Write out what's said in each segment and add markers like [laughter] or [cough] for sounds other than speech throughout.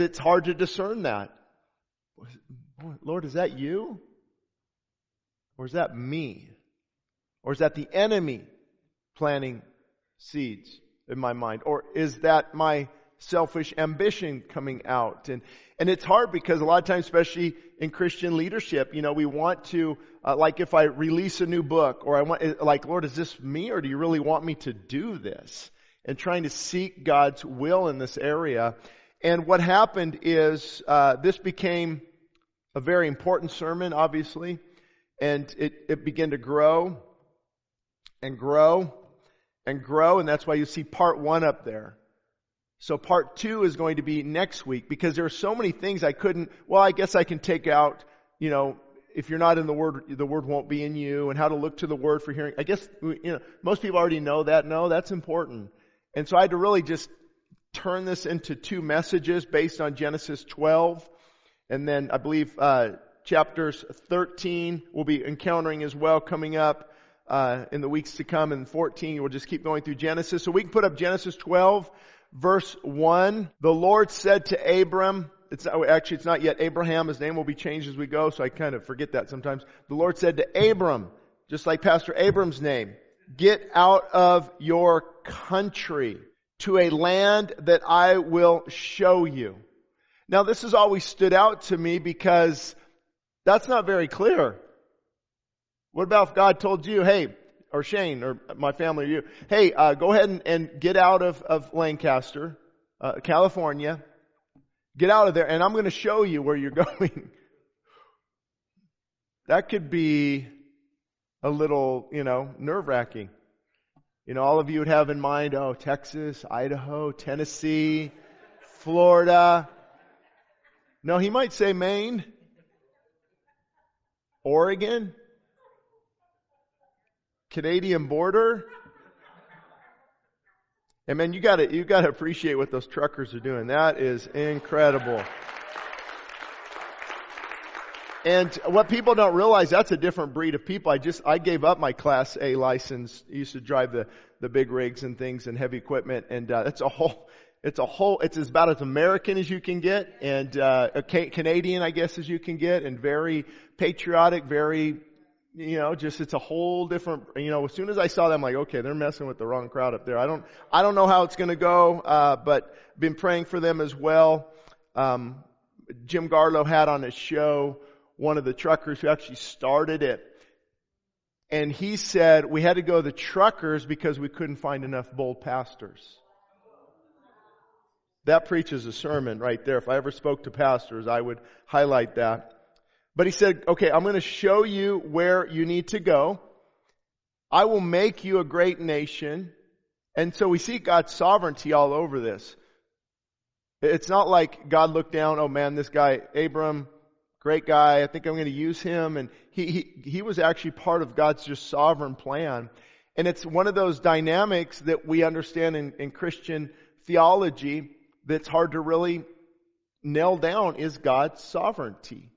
It's hard to discern that. Lord, is that you? Or is that me? Or is that the enemy planting seeds in my mind? Or is that my selfish ambition coming out? And, and it's hard because a lot of times, especially in Christian leadership, you know, we want to, uh, like if I release a new book or I want, like, Lord, is this me or do you really want me to do this? And trying to seek God's will in this area. And what happened is, uh, this became a very important sermon, obviously, and it, it began to grow and grow and grow, and that's why you see part one up there. So part two is going to be next week because there are so many things I couldn't, well, I guess I can take out, you know, if you're not in the Word, the Word won't be in you and how to look to the Word for hearing. I guess, you know, most people already know that. No, that's important. And so I had to really just turn this into two messages based on Genesis 12 and then I believe, uh, chapters 13 we'll be encountering as well coming up, uh, in the weeks to come and 14 we'll just keep going through Genesis. So we can put up Genesis 12 verse 1. The Lord said to Abram, it's not, actually it's not yet Abraham, his name will be changed as we go, so I kind of forget that sometimes. The Lord said to Abram, just like Pastor Abram's name, get out of your country to a land that I will show you. Now this has always stood out to me because that's not very clear. What about if God told you, hey, or Shane or my family or you, hey, uh, go ahead and, and, get out of, of Lancaster, uh, California. Get out of there and I'm going to show you where you're [laughs] going. that could be a little, you know, nerve wracking. You know, all of you would have in mind, oh, Texas, Idaho, Tennessee, Florida. No, he might say Maine, Oregon, Canadian border. And man, you gotta, you gotta appreciate what those truckers are doing. That is incredible. And what people don't realize, that's a different breed of people. I just, I gave up my class A license. I used to drive the, the big rigs and things and heavy equipment and, uh, it's a whole, it's a whole, it's about as American as you can get and, uh, Canadian, I guess, as you can get and very patriotic, very you know, just it's a whole different, you know, as soon as I saw them, like, okay, they're messing with the wrong crowd up there. I don't, I don't know how it's going to go, uh, but been praying for them as well. Um, Jim Garlow had on his show one of the truckers who actually started it. And he said we had to go to the truckers because we couldn't find enough bold pastors. That preaches a sermon right there. If I ever spoke to pastors, I would highlight that. But he said, okay, I'm going to show you where you need to go. I will make you a great nation. And so we see God's sovereignty all over this. It's not like God looked down, oh man, this guy, Abram, great guy, I think I'm going to use him. And he, he, he was actually part of God's just sovereign plan. And it's one of those dynamics that we understand in, in Christian theology that's hard to really nail down is God's sovereignty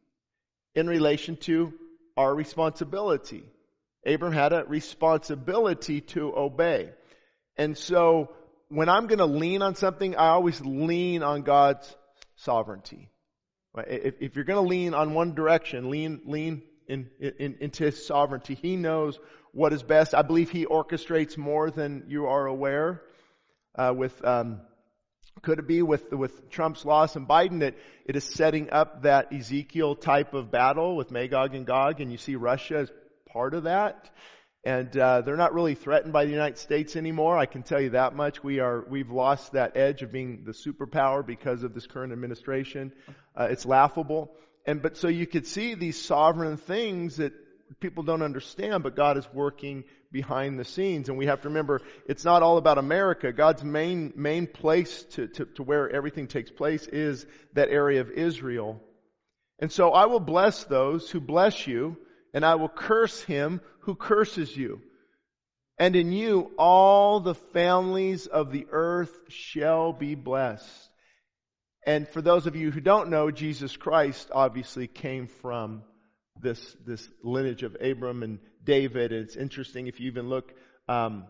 in relation to our responsibility. Abram had a responsibility to obey. And so when I'm going to lean on something, I always lean on God's sovereignty. If, if you're going to lean on one direction, lean, lean in, in, into His sovereignty. He knows what is best. I believe He orchestrates more than you are aware. Uh, with um, could it be with, with Trump's loss and Biden that it is setting up that Ezekiel type of battle with Magog and Gog and you see Russia as part of that? And uh, they're not really threatened by the United States anymore. I can tell you that much. We are we've lost that edge of being the superpower because of this current administration. Uh, it's laughable. And but so you could see these sovereign things that people don't understand, but God is working behind the scenes. And we have to remember, it's not all about America. God's main, main place to, to, to where everything takes place is that area of Israel. And so I will bless those who bless you, and I will curse him who curses you. And in you all the families of the earth shall be blessed. And for those of you who don't know, Jesus Christ obviously came from this, this lineage of Abram and David. And it's interesting if you even look, um,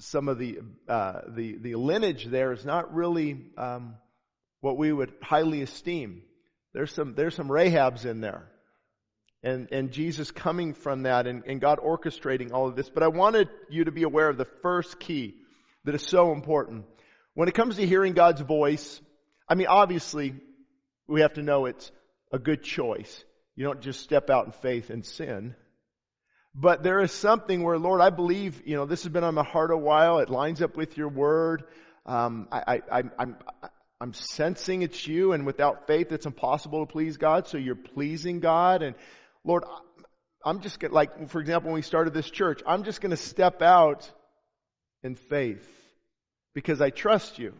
some of the, uh, the, the lineage there is not really, um, what we would highly esteem. There's some, there's some Rahabs in there. And, and Jesus coming from that and, and God orchestrating all of this. But I wanted you to be aware of the first key that is so important. When it comes to hearing God's voice, I mean, obviously, we have to know it's a good choice. You don't just step out in faith and sin. But there is something where, Lord, I believe, you know, this has been on my heart a while. It lines up with your word. Um, I, I, I'm, I'm sensing it's you, and without faith, it's impossible to please God. So you're pleasing God, and Lord, I'm just gonna, like, for example, when we started this church, I'm just going to step out in faith because I trust you.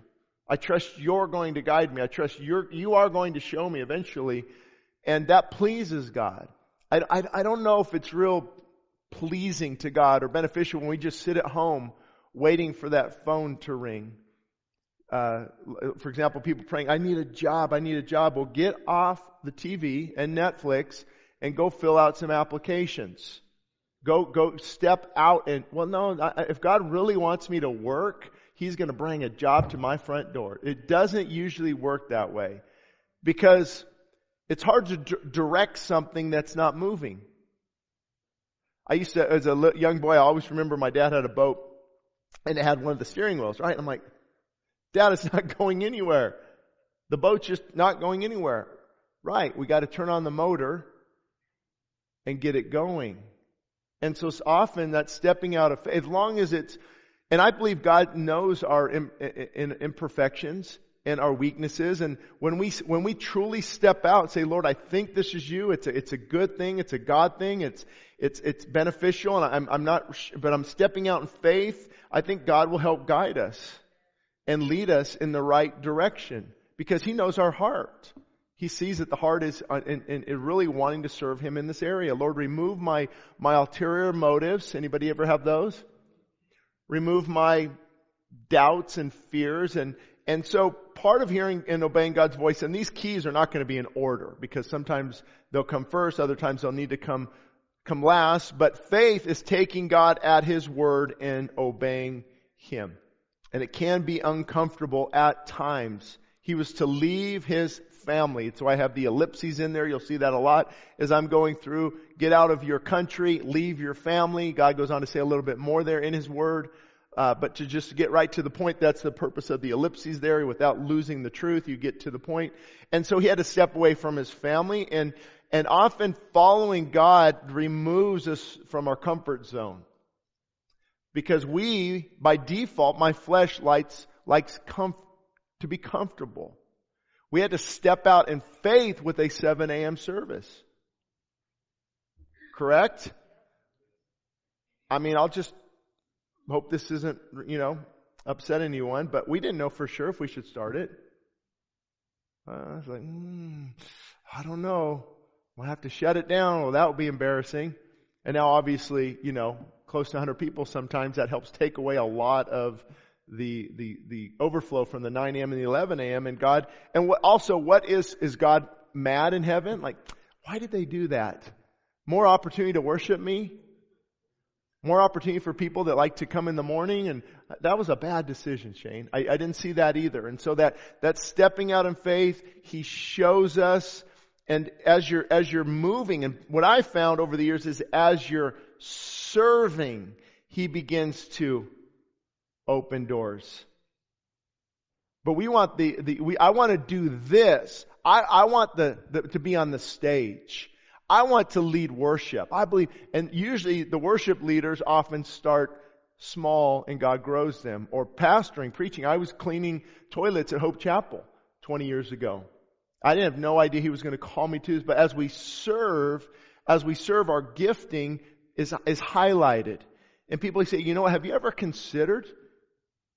I trust you're going to guide me. I trust you're, you are going to show me eventually, and that pleases God. I, I, I don't know if it's real pleasing to God or beneficial when we just sit at home waiting for that phone to ring uh, for example, people praying, I need a job, I need a job. Well, get off the TV and Netflix and go fill out some applications. Go, go step out and, well, no, if God really wants me to work, He's going to bring a job to my front door. It doesn't usually work that way because it's hard to d- direct something that's not moving. I used to, as a young boy, I always remember my dad had a boat and it had one of the steering wheels, right? And I'm like, Dad, it's [laughs] not going anywhere. The boat's just not going anywhere. Right, we got to turn on the motor and get it going. And so often that stepping out of. As long as it's, and I believe God knows our imperfections and our weaknesses. And when we, when we truly step out and say, Lord, I think this is you, it's a, it's a good thing, it's a God thing, it's, it's, it's beneficial, and I'm, I'm not, but I'm stepping out in faith, I think God will help guide us and lead us in the right direction because He knows our heart. He sees that the heart is uh, really wanting to serve Him in this area. Lord, remove my, my ulterior motives. Anybody ever have those? Remove my doubts and fears and, and so part of hearing and obeying God's voice, and these keys are not going to be in order because sometimes they'll come first, other times they'll need to come, come last, but faith is taking God at His word and obeying Him and it can be uncomfortable at times. He was to leave his family. So I have the ellipses in there. You'll see that a lot as I'm going through. Get out of your country, leave your family. God goes on to say a little bit more there in his word. Uh, but to just get right to the point, that's the purpose of the ellipses there. Without losing the truth, you get to the point. And so he had to step away from his family, and and often following God removes us from our comfort zone. Because we, by default, my flesh likes, likes comf- to be comfortable. We had to step out in faith with a 7 a.m. service. Correct? I mean, I'll just hope this isn't, you know, upset anyone, but we didn't know for sure if we should start it. Uh, I was like, mm, I don't know. We'll have to shut it down. Well, that would be embarrassing. And now obviously, you know, close to 100 people sometimes, that helps take away a lot of the, the, the overflow from the 9 a.m. and the 11 a.m. And God, and what, also, what is, is God mad in heaven? Like, why did they do that? More opportunity to worship me? More opportunity for people that like to come in the morning? And that was a bad decision, Shane. I, I didn't see that either. And so that, that stepping out in faith, He shows us and as you're, as you're moving, and what I found over the years is as you're serving, he begins to open doors. But we want the, the we, I want to do this. I, I want the, the, to be on the stage. I want to lead worship. I believe, and usually the worship leaders often start small and God grows them. Or pastoring, preaching. I was cleaning toilets at Hope Chapel 20 years ago. I didn't have no idea he was going to call me to this, but as we serve, as we serve, our gifting is, is highlighted. And people say, you know, have you ever considered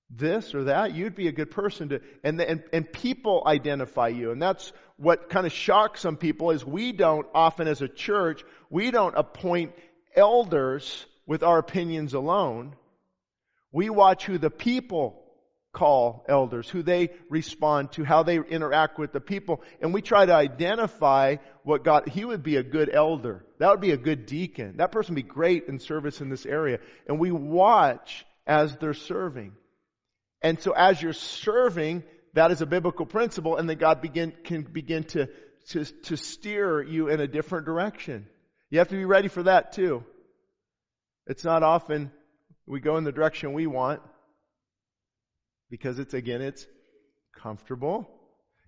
this or that? You'd be a good person to, and, and, and people identify you. And that's what kind of shocks some people is we don't often as a church, we don't appoint elders with our opinions alone. We watch who the people call elders, who they respond to, how they interact with the people. And we try to identify what God, he would be a good elder. That would be a good deacon. That person would be great in service in this area. And we watch as they're serving. And so as you're serving, that is a biblical principle and then God begin, can begin to, to, to steer you in a different direction. You have to be ready for that too. It's not often we go in the direction we want because it's, again, it's comfortable.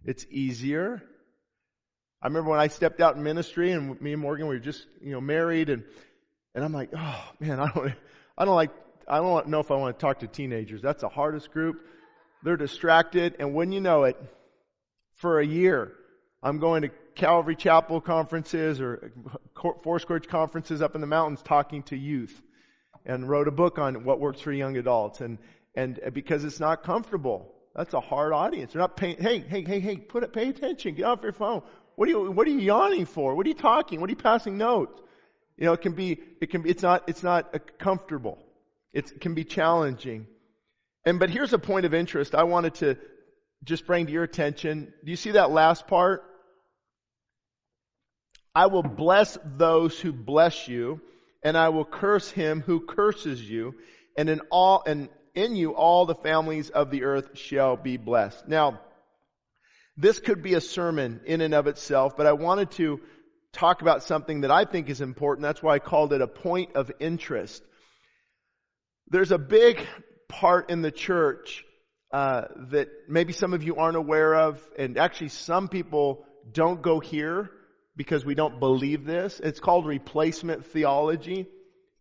It's easier. I remember when I stepped out in ministry and me and Morgan, we were just, you know, married and, and I'm like, oh man, I don't, I don't like, I don't know if I want to talk to teenagers. That's the hardest group. They're distracted. And when you know it, for a year, I'm going to Calvary Chapel conferences or Foursquare conferences up in the mountains talking to youth and wrote a book on what works for young adults. And, and uh, because it's not comfortable. That's a hard audience. They're not paying, hey, hey, hey, hey, put it, pay attention. Get off your phone. What are you, what are you yawning for? What are you talking? What are you passing notes? You know, it can be, it can be, it's not, it's not uh, comfortable. It can be challenging. And, but here's a point of interest I wanted to just bring to your attention. Do you see that last part? I will bless those who bless you, and I will curse him who curses you, and in all, and in you all the families of the earth shall be blessed. Now, this could be a sermon in and of itself, but I wanted to talk about something that I think is important. That's why I called it a point of interest. There's a big part in the church uh, that maybe some of you aren't aware of, and actually some people don't go here because we don't believe this. It's called replacement theology,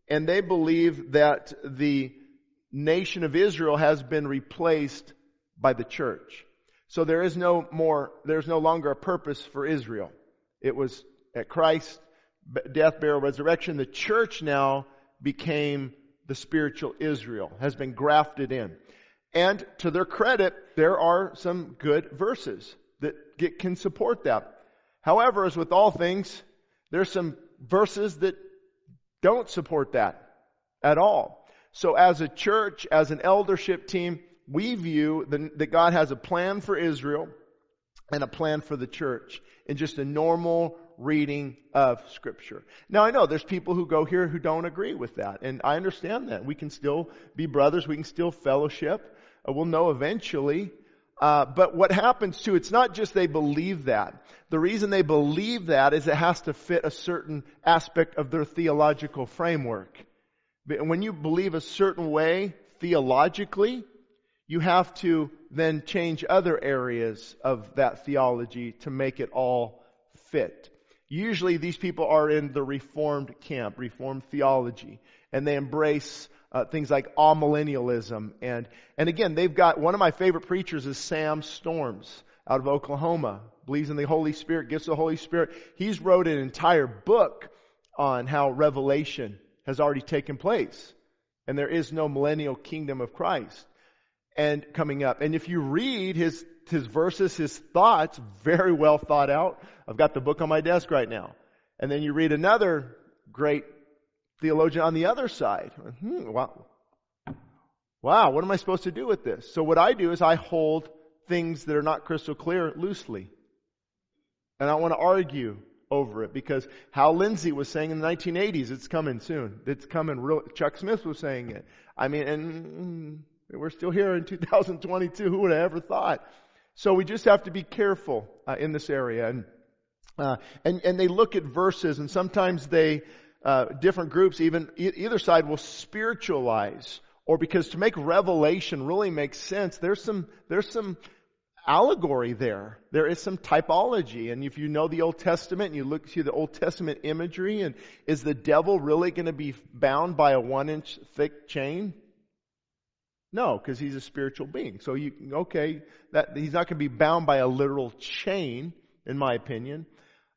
and they believe that the nation of Israel has been replaced by the church. So there is no more, there's no longer a purpose for Israel. It was at Christ's death, burial, resurrection. The church now became the spiritual Israel, has been grafted in. And to their credit, there are some good verses that get, can support that. However, as with all things, there's some verses that don't support that at all. So as a church, as an eldership team, we view the, that God has a plan for Israel and a plan for the church in just a normal reading of scripture. Now I know there's people who go here who don't agree with that, and I understand that. We can still be brothers, we can still fellowship. Uh, we'll know eventually. Uh, but what happens too, it's not just they believe that. The reason they believe that is it has to fit a certain aspect of their theological framework. When you believe a certain way theologically, you have to then change other areas of that theology to make it all fit. Usually these people are in the Reformed camp, Reformed theology, and they embrace uh, things like amillennialism. And, and again, they've got, one of my favorite preachers is Sam Storms out of Oklahoma, believes in the Holy Spirit, gifts of the Holy Spirit. He's wrote an entire book on how revelation has already taken place. And there is no millennial kingdom of Christ and coming up. And if you read his, his verses, his thoughts, very well thought out. I've got the book on my desk right now. And then you read another great theologian on the other side. Hmm, wow. Wow, what am I supposed to do with this? So what I do is I hold things that are not crystal clear loosely. And I want to argue over it because Hal Lindsey was saying in the 1980s, it's coming soon. It's coming real, Chuck Smith was saying it. I mean, and we're still here in 2022. Who would have ever thought? So we just have to be careful uh, in this area. And, uh, and, and they look at verses and sometimes they, uh, different groups, even e- either side will spiritualize or because to make revelation really make sense, there's some, there's some allegory there. There is some typology. And if you know the Old Testament and you look to the Old Testament imagery and is the devil really going to be bound by a one inch thick chain? No, because he's a spiritual being. So you, okay, that, he's not going to be bound by a literal chain, in my opinion.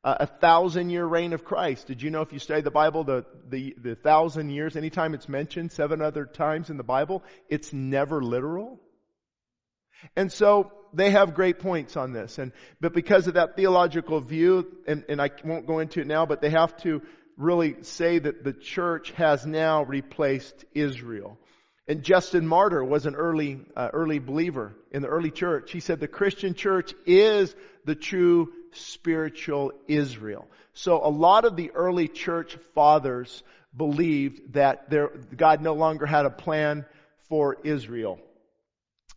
Uh, a thousand year reign of Christ. Did you know if you study the Bible, the, the, the thousand years, anytime it's mentioned seven other times in the Bible, it's never literal? And so they have great points on this. And, but because of that theological view, and, and I won't go into it now, but they have to really say that the church has now replaced Israel. And Justin Martyr was an early, uh, early believer in the early church. He said the Christian church is the true spiritual Israel. So a lot of the early church fathers believed that there, God no longer had a plan for Israel.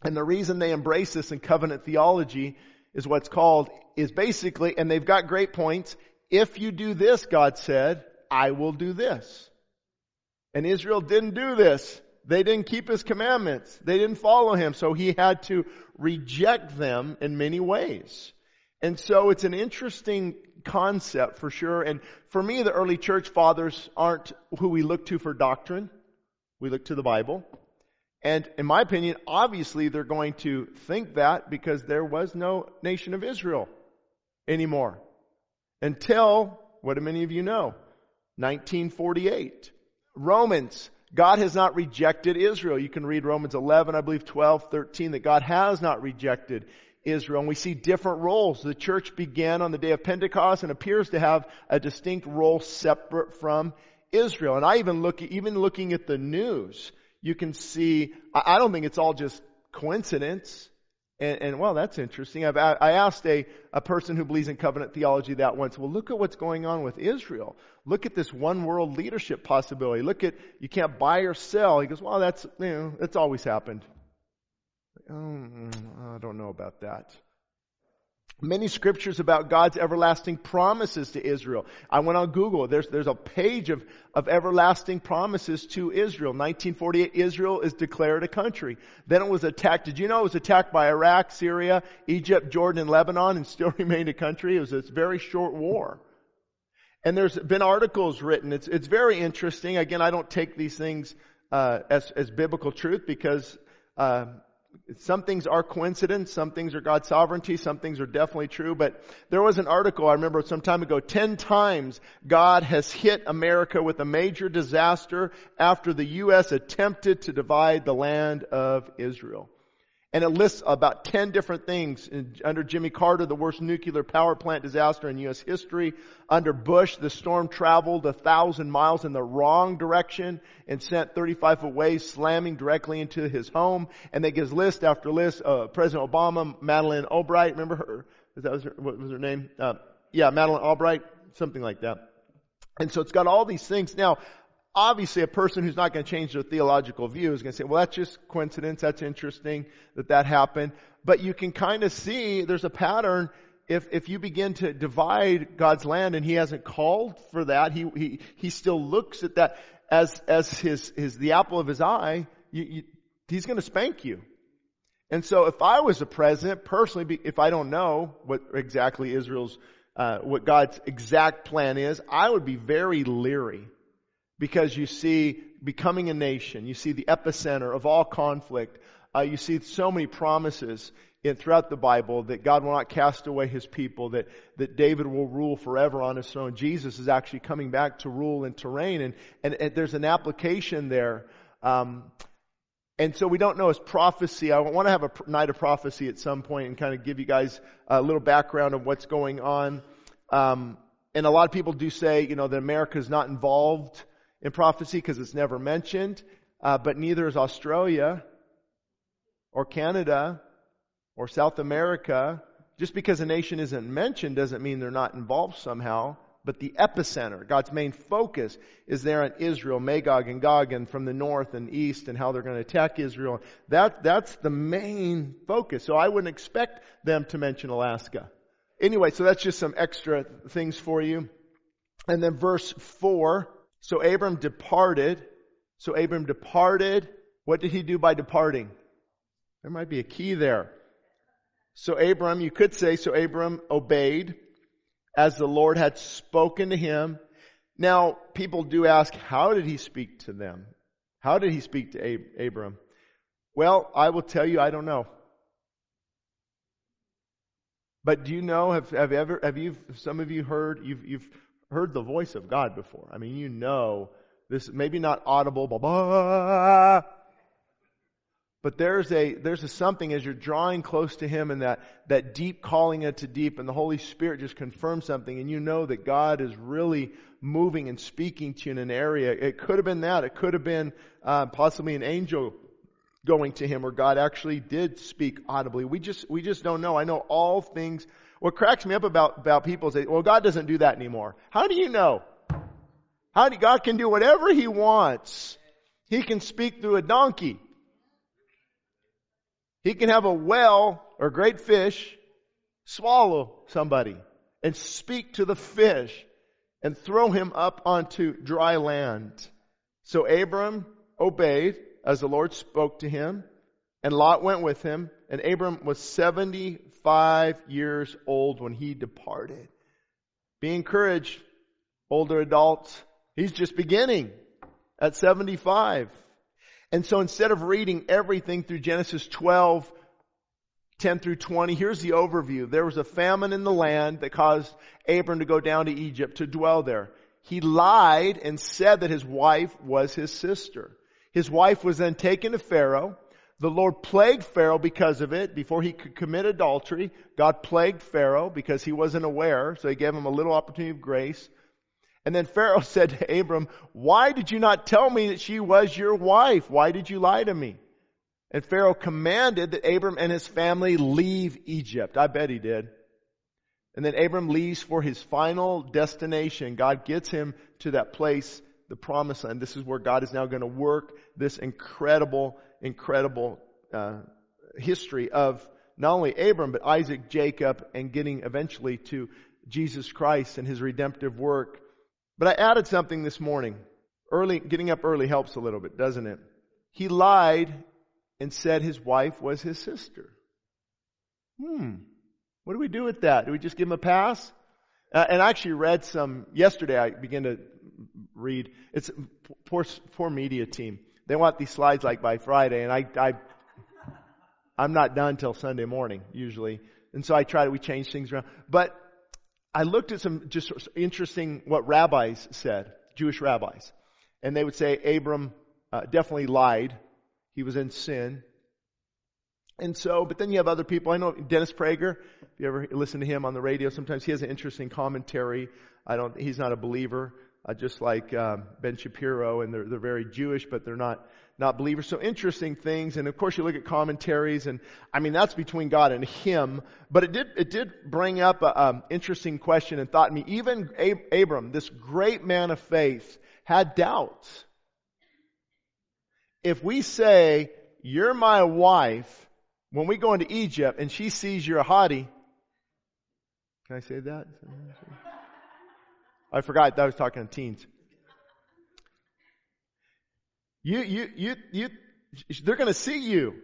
And the reason they embrace this in covenant theology is what's called, is basically, and they've got great points, if you do this, God said, I will do this. And Israel didn't do this. They didn't keep his commandments. They didn't follow him. So he had to reject them in many ways. And so it's an interesting concept for sure. And for me, the early church fathers aren't who we look to for doctrine. We look to the Bible. And in my opinion, obviously they're going to think that because there was no nation of Israel anymore. Until, what do many of you know? 1948. Romans. God has not rejected Israel. You can read Romans 11, I believe 12, 13, that God has not rejected Israel. And we see different roles. The church began on the day of Pentecost and appears to have a distinct role separate from Israel. And I even look, even looking at the news, you can see, I don't think it's all just coincidence. And, and well, that's interesting. I've, I asked a, a person who believes in covenant theology that once, well, look at what's going on with Israel. Look at this one world leadership possibility. Look at, you can't buy or sell. He goes, well, that's, you know, that's always happened. Oh, mm, I don't know about that. Many scriptures about God's everlasting promises to Israel. I went on Google. There's, there's a page of, of everlasting promises to Israel. 1948, Israel is declared a country. Then it was attacked. Did you know it was attacked by Iraq, Syria, Egypt, Jordan, and Lebanon and still [laughs] remained a country? It was a very short war. And there's been articles written. It's, it's very interesting. Again, I don't take these things uh, as, as biblical truth because uh, some things are coincidence, some things are God's sovereignty, some things are definitely true, but there was an article I remember some time ago, 10 times God has hit America with a major disaster after the U.S. attempted to divide the land of Israel. And it lists about 10 different things. Under Jimmy Carter, the worst nuclear power plant disaster in U.S. history. Under Bush, the storm traveled a thousand miles in the wrong direction and sent 35 foot waves slamming directly into his home. And they gives list after list. Uh, President Obama, Madeleine Albright, remember her? Is that was her, what was her name? Uh, yeah, Madeleine Albright, something like that. And so it's got all these things. Now, obviously a person who's not going to change their theological view is going to say, well, that's just coincidence. That's interesting that that happened. But you can kind of see there's a pattern. If, if you begin to divide God's land and he hasn't called for that, he, he, he still looks at that as, as his, his, the apple of his eye, you, you, he's going to spank you. And so if I was a president, personally, if I don't know what exactly Israel's, uh, what God's exact plan is, I would be very leery because you see becoming a nation, you see the epicenter of all conflict, uh, you see so many promises in, throughout the Bible that God will not cast away his people, that, that David will rule forever on his throne. Jesus is actually coming back to rule and to reign, and, and, and there's an application there. Um, and so we don't know his prophecy. I want to have a night of prophecy at some point and kind of give you guys a little background of what's going on. Um, and a lot of people do say, you know, that America is not involved in prophecy because it's never mentioned, uh, but neither is Australia or Canada or South America. Just because a nation isn't mentioned doesn't mean they're not involved somehow. But the epicenter, God's main focus, is there in Israel, Magog and Gog, and from the north and east, and how they're going to attack Israel. That, that's the main focus. So I wouldn't expect them to mention Alaska. Anyway, so that's just some extra things for you. And then verse 4 so Abram departed. So Abram departed. What did he do by departing? There might be a key there. So Abram, you could say, so Abram obeyed as the Lord had spoken to him. Now, people do ask, how did he speak to them? How did he speak to Ab- Abram? Well, I will tell you, I don't know. But do you know, have, have ever, have you, some of you heard, you've, you've heard the voice of God before. I mean, you know this, maybe not audible, blah, blah, but there's a, there's a something as you're drawing close to Him and that, that deep calling it to deep and the Holy Spirit just confirms something and you know that God is really moving and speaking to you in an area. It could have been that. It could have been uh, possibly an angel going to him or God actually did speak audibly. We just, we just don't know. I know all things what cracks me up about, about people is, well, God doesn't do that anymore. How do you know? How do, God can do whatever He wants. He can speak through a donkey. He can have a whale or great fish swallow somebody and speak to the fish and throw him up onto dry land. So Abram obeyed as the Lord spoke to him, and Lot went with him, and Abram was 75 years old when he departed. Be encouraged, older adults. He's just beginning at 75. And so instead of reading everything through Genesis 12, 10 through 20, here's the overview. There was a famine in the land that caused Abram to go down to Egypt to dwell there. He lied and said that his wife was his sister. His wife was then taken to Pharaoh. The Lord plagued Pharaoh because of it. Before he could commit adultery, God plagued Pharaoh because he wasn't aware, so he gave him a little opportunity of grace. And then Pharaoh [laughs] said to Abram, why did you not tell me that she was your wife? Why did you lie to me? And Pharaoh commanded that Abram and his family leave Egypt. I bet he did. And then Abram leaves for his final destination. God gets him to that place, the promised land. This is where God is now going to work this incredible, incredible uh, history of not only Abram, but Isaac, Jacob, and getting eventually to Jesus Christ and his redemptive work but I added something this morning. Early, getting up early helps a little bit, doesn't it? He lied and said his wife was his sister. Hmm. What do we do with that? Do we just give him a pass? Uh, and I actually read some yesterday. I began to read. It's poor, poor media team. They want these slides like by Friday, and I, I, I'm not done till Sunday morning usually. And so I try to we change things around. But I looked at some just interesting what rabbis said, Jewish rabbis. And they would say Abram uh, definitely lied. He was in sin. And so, but then you have other people. I know Dennis Prager. If you ever listen to him on the radio, sometimes he has an interesting commentary. I don't, he's not a believer, uh, just like um, Ben Shapiro, and they're, they're very Jewish, but they're not not believers. So interesting things. And of course you look at commentaries and I mean that's between God and him. But it did, it did bring up an um, interesting question and thought in me. Even Ab- Abram, this great man of faith, had doubts. If we say, you're my wife, when we go into Egypt and she sees you're a hottie, can I say that? I forgot that I was talking to teens. You, you, you, you, they're going to see you.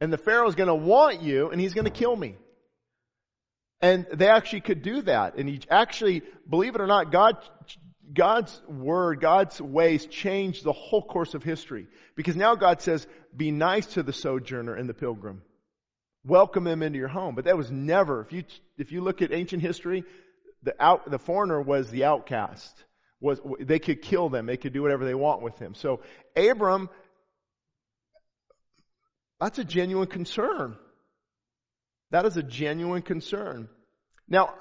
And the Pharaoh's going to want you and he's going to kill me. And they actually could do that. And he actually, believe it or not, God, God's word, God's ways changed the whole course of history. Because now God says, be nice to the sojourner and the pilgrim. Welcome them into your home. But that was never, if you, if you look at ancient history, the out, the foreigner was the outcast was they could kill them. They could do whatever they want with him. So Abram, that's a genuine concern. That is a genuine concern. Now,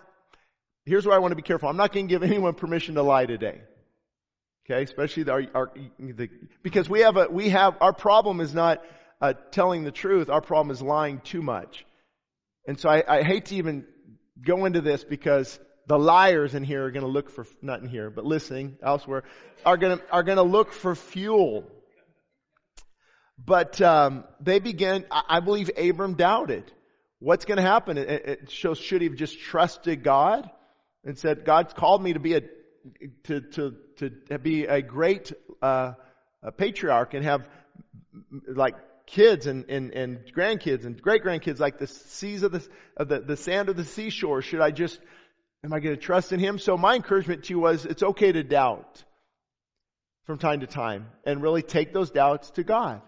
here's where I want to be careful. I'm not going to give [laughs] anyone permission to lie today. Okay, especially the, our, our, the, because we have a, we have, our problem is not uh, telling the truth. Our problem is lying too much. And so I, I hate to even go into this because the liars in here are going to look for, not in here, but listening elsewhere, are going to, are going to look for fuel. But um, they began, I believe Abram doubted. What's going to happen? It, it shows, should he have just trusted God and said, God's called me to be a, to, to, to be a great uh, a patriarch and have like kids and, and, and grandkids and great grandkids like the seas of the, of the, the sand of the seashore. Should I just Am I going to trust in Him? So my encouragement to you was it's okay to doubt from time to time and really take those doubts to God.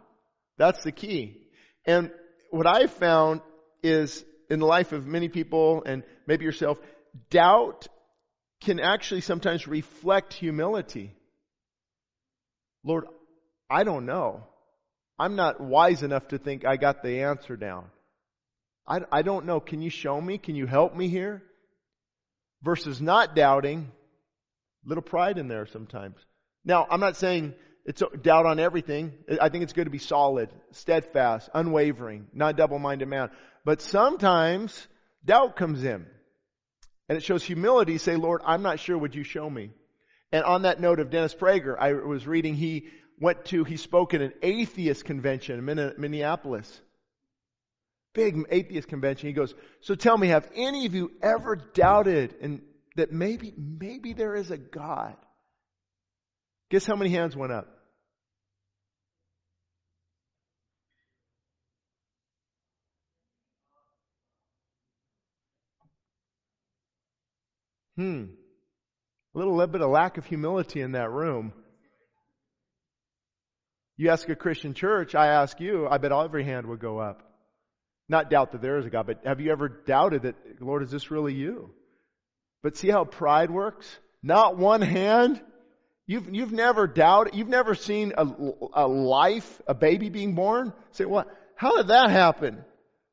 That's the key. And what I've found is in the life of many people and maybe yourself, doubt can actually sometimes reflect humility. Lord, I don't know. I'm not wise enough to think I got the answer down. I, I don't know. Can you show me? Can you help me here? Versus not doubting, little pride in there sometimes. Now, I'm not saying it's doubt on everything. I think it's good to be solid, steadfast, unwavering, not double-minded man. But sometimes doubt comes in. And it shows humility. Say, Lord, I'm not sure. Would you show me? And on that note of Dennis Prager, I was reading he went to, he spoke at an atheist convention in Minneapolis. Big atheist convention. He goes, so tell me, have any of you ever doubted and that maybe, maybe there is a God? Guess how many hands went up? Hmm. A little, little bit of lack of humility in that room. You ask a Christian church, I ask you, I bet every hand would go up. Not doubt that there is a God, but have you ever doubted that, Lord, is this really you? But see how pride works? Not one hand. You've, you've never doubted, you've never seen a, a life, a baby being born. Say, what? How did that happen?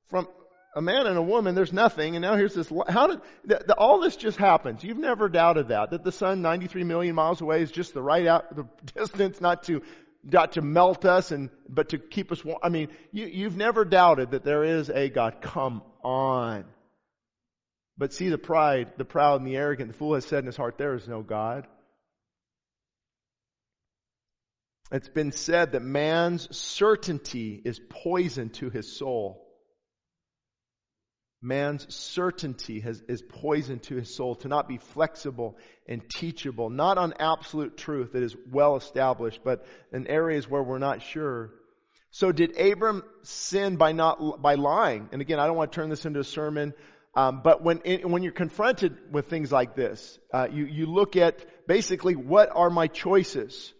From a man and a woman, there's nothing, and now here's this, how did, the, the, all this just happens. You've never doubted that, that the sun 93 million miles away is just the right out, the [laughs] distance not to not to melt us and, but to keep us warm. I mean, you, you've never doubted that there is a God. Come on. But see the pride, the proud and the arrogant, the fool has said in his heart, there is no God. It's been said that man's certainty is poison to his soul man's certainty has, is poison to his soul, to not be flexible and teachable, not on absolute truth that is well established, but in areas where we're not sure. So did Abram sin by not, by lying? And again, I don't want to turn this into a sermon, um, but when, when you're confronted with things like this, uh, you, you look at basically what are my choices?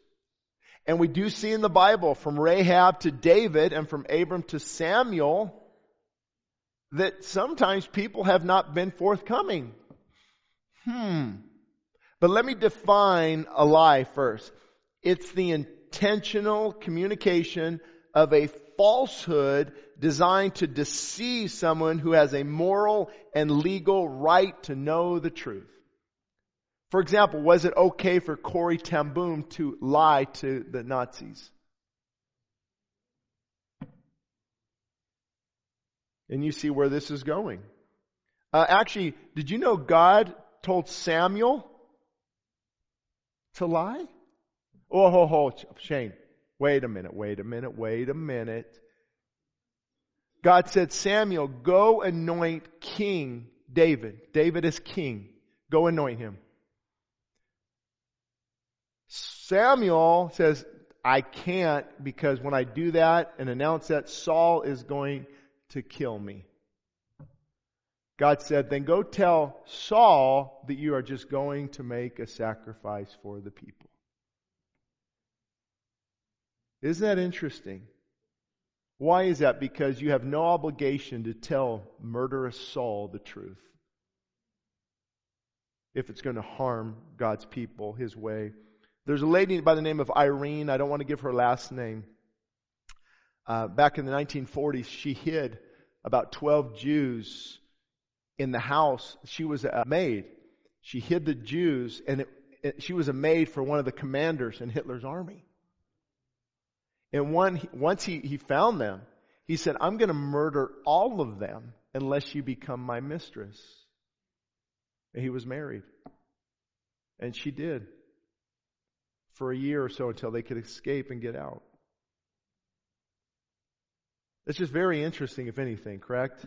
And we do see in the Bible from Rahab to David and from Abram to Samuel, that sometimes people have not been forthcoming. Hmm. But let me define a lie first. It's the intentional communication of a falsehood designed to deceive someone who has a moral and legal right to know the truth. For example, was it okay for Corrie ten Boom to lie to the Nazis? And you see where this is going. Uh, actually, did you know God told Samuel to lie? Oh, ho, ho, Shane. Wait a minute, wait a minute, wait a minute. God said, Samuel, go anoint King David. David is king. Go anoint him. Samuel says, I can't because when I do that and announce that, Saul is going to kill me. God said, then go tell Saul that you are just going to make a sacrifice for the people. Isn't that interesting? Why is that? Because you have no obligation to tell murderous Saul the truth. If it's going to harm God's people, his way. There's a lady by the name of Irene. I don't want to give her last name. Uh, back in the 1940s, she hid about 12 Jews in the house. She was a maid. She hid the Jews, and it, it, she was a maid for one of the commanders in Hitler's army. And one, once he, he found them, he said, I'm going to murder all of them unless you become my mistress. And he was married. And she did. For a year or so until they could escape and get out. It's just very interesting, if anything, correct?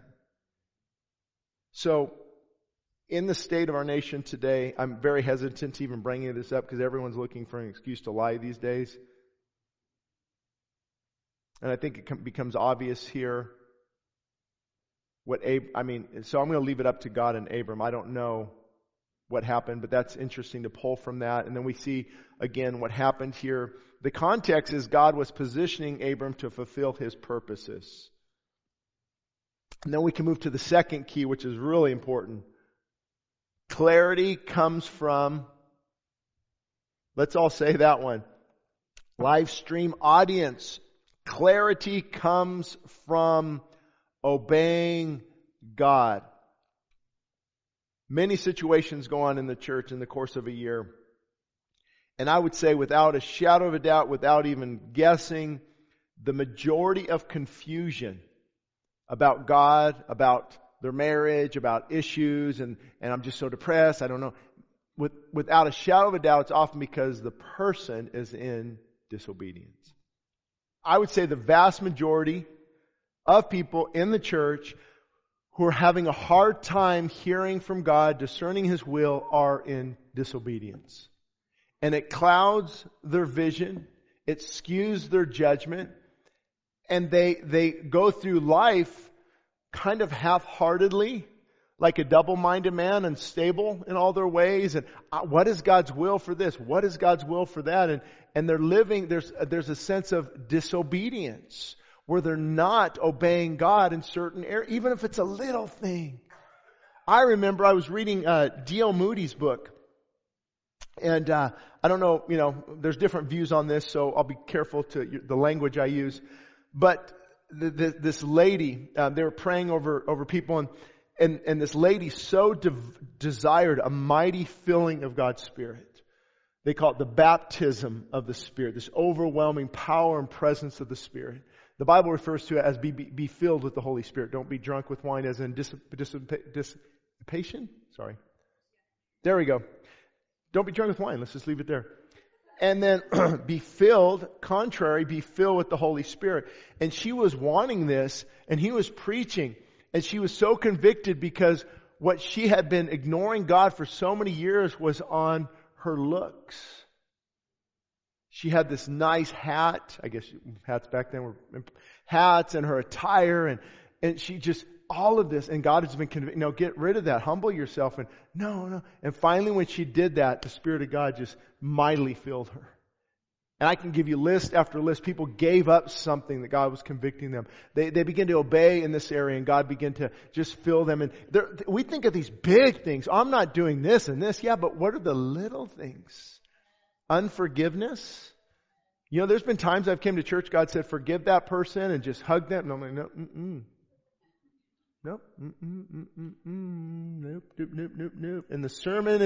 So, in the state of our nation today, I'm very hesitant to even bringing this up because everyone's looking for an excuse to lie these days. And I think it becomes obvious here what Ab- I mean, so I'm going to leave it up to God and Abram. I don't know what happened, but that's interesting to pull from that. And then we see again what happened here. The context is God was positioning Abram to fulfill his purposes. And then we can move to the second key, which is really important. Clarity comes from, let's all say that one. Live stream audience. Clarity comes from obeying God. Many situations go on in the church in the course of a year. And I would say without a shadow of a doubt, without even guessing, the majority of confusion about God, about their marriage, about issues, and, and I'm just so depressed, I don't know. With, without a shadow of a doubt, it's often because the person is in disobedience. I would say the vast majority of people in the church who are having a hard time hearing from God, discerning His will, are in disobedience. And it clouds their vision. It skews their judgment. And they, they go through life kind of half-heartedly, like a double-minded man, unstable in all their ways. And uh, what is God's will for this? What is God's will for that? And, and they're living, there's, there's a sense of disobedience where they're not obeying God in certain areas, even if it's a little thing. I remember I was reading uh, D.L. Moody's book, and uh, I don't know, you know, there's different views on this, so I'll be careful to the language I use. But the, the, this lady, uh, they were praying over over people, and and, and this lady so de- desired a mighty filling of God's Spirit. They call it the baptism of the Spirit, this overwhelming power and presence of the Spirit. The Bible refers to it as be, be, be filled with the Holy Spirit. Don't be drunk with wine as in dissipation. Sorry. There we go. Don't be drunk with wine. Let's just leave it there. And then [clears throat] be filled, contrary, be filled with the Holy Spirit. And she was wanting this, and he was preaching, and she was so convicted because what she had been ignoring God for so many years was on her looks. She had this nice hat. I guess hats back then were hats and her attire and, and she just, all of this. And God has been convinced, no, get rid of that. Humble yourself. And no, no. And finally when she did that, the Spirit of God just mightily filled her. And I can give you list after list. People gave up something that God was convicting them. They, they began to obey in this area and God began to just fill them. And we think of these big things. I'm not doing this and this. Yeah, but what are the little things? Unforgiveness. You know, there's been times I've came to church, God said, forgive that person and just hug them. And I'm like, no, mm-mm. Nope, mm-mm, mm-mm, nope, nope, nope, nope, nope. And the sermon is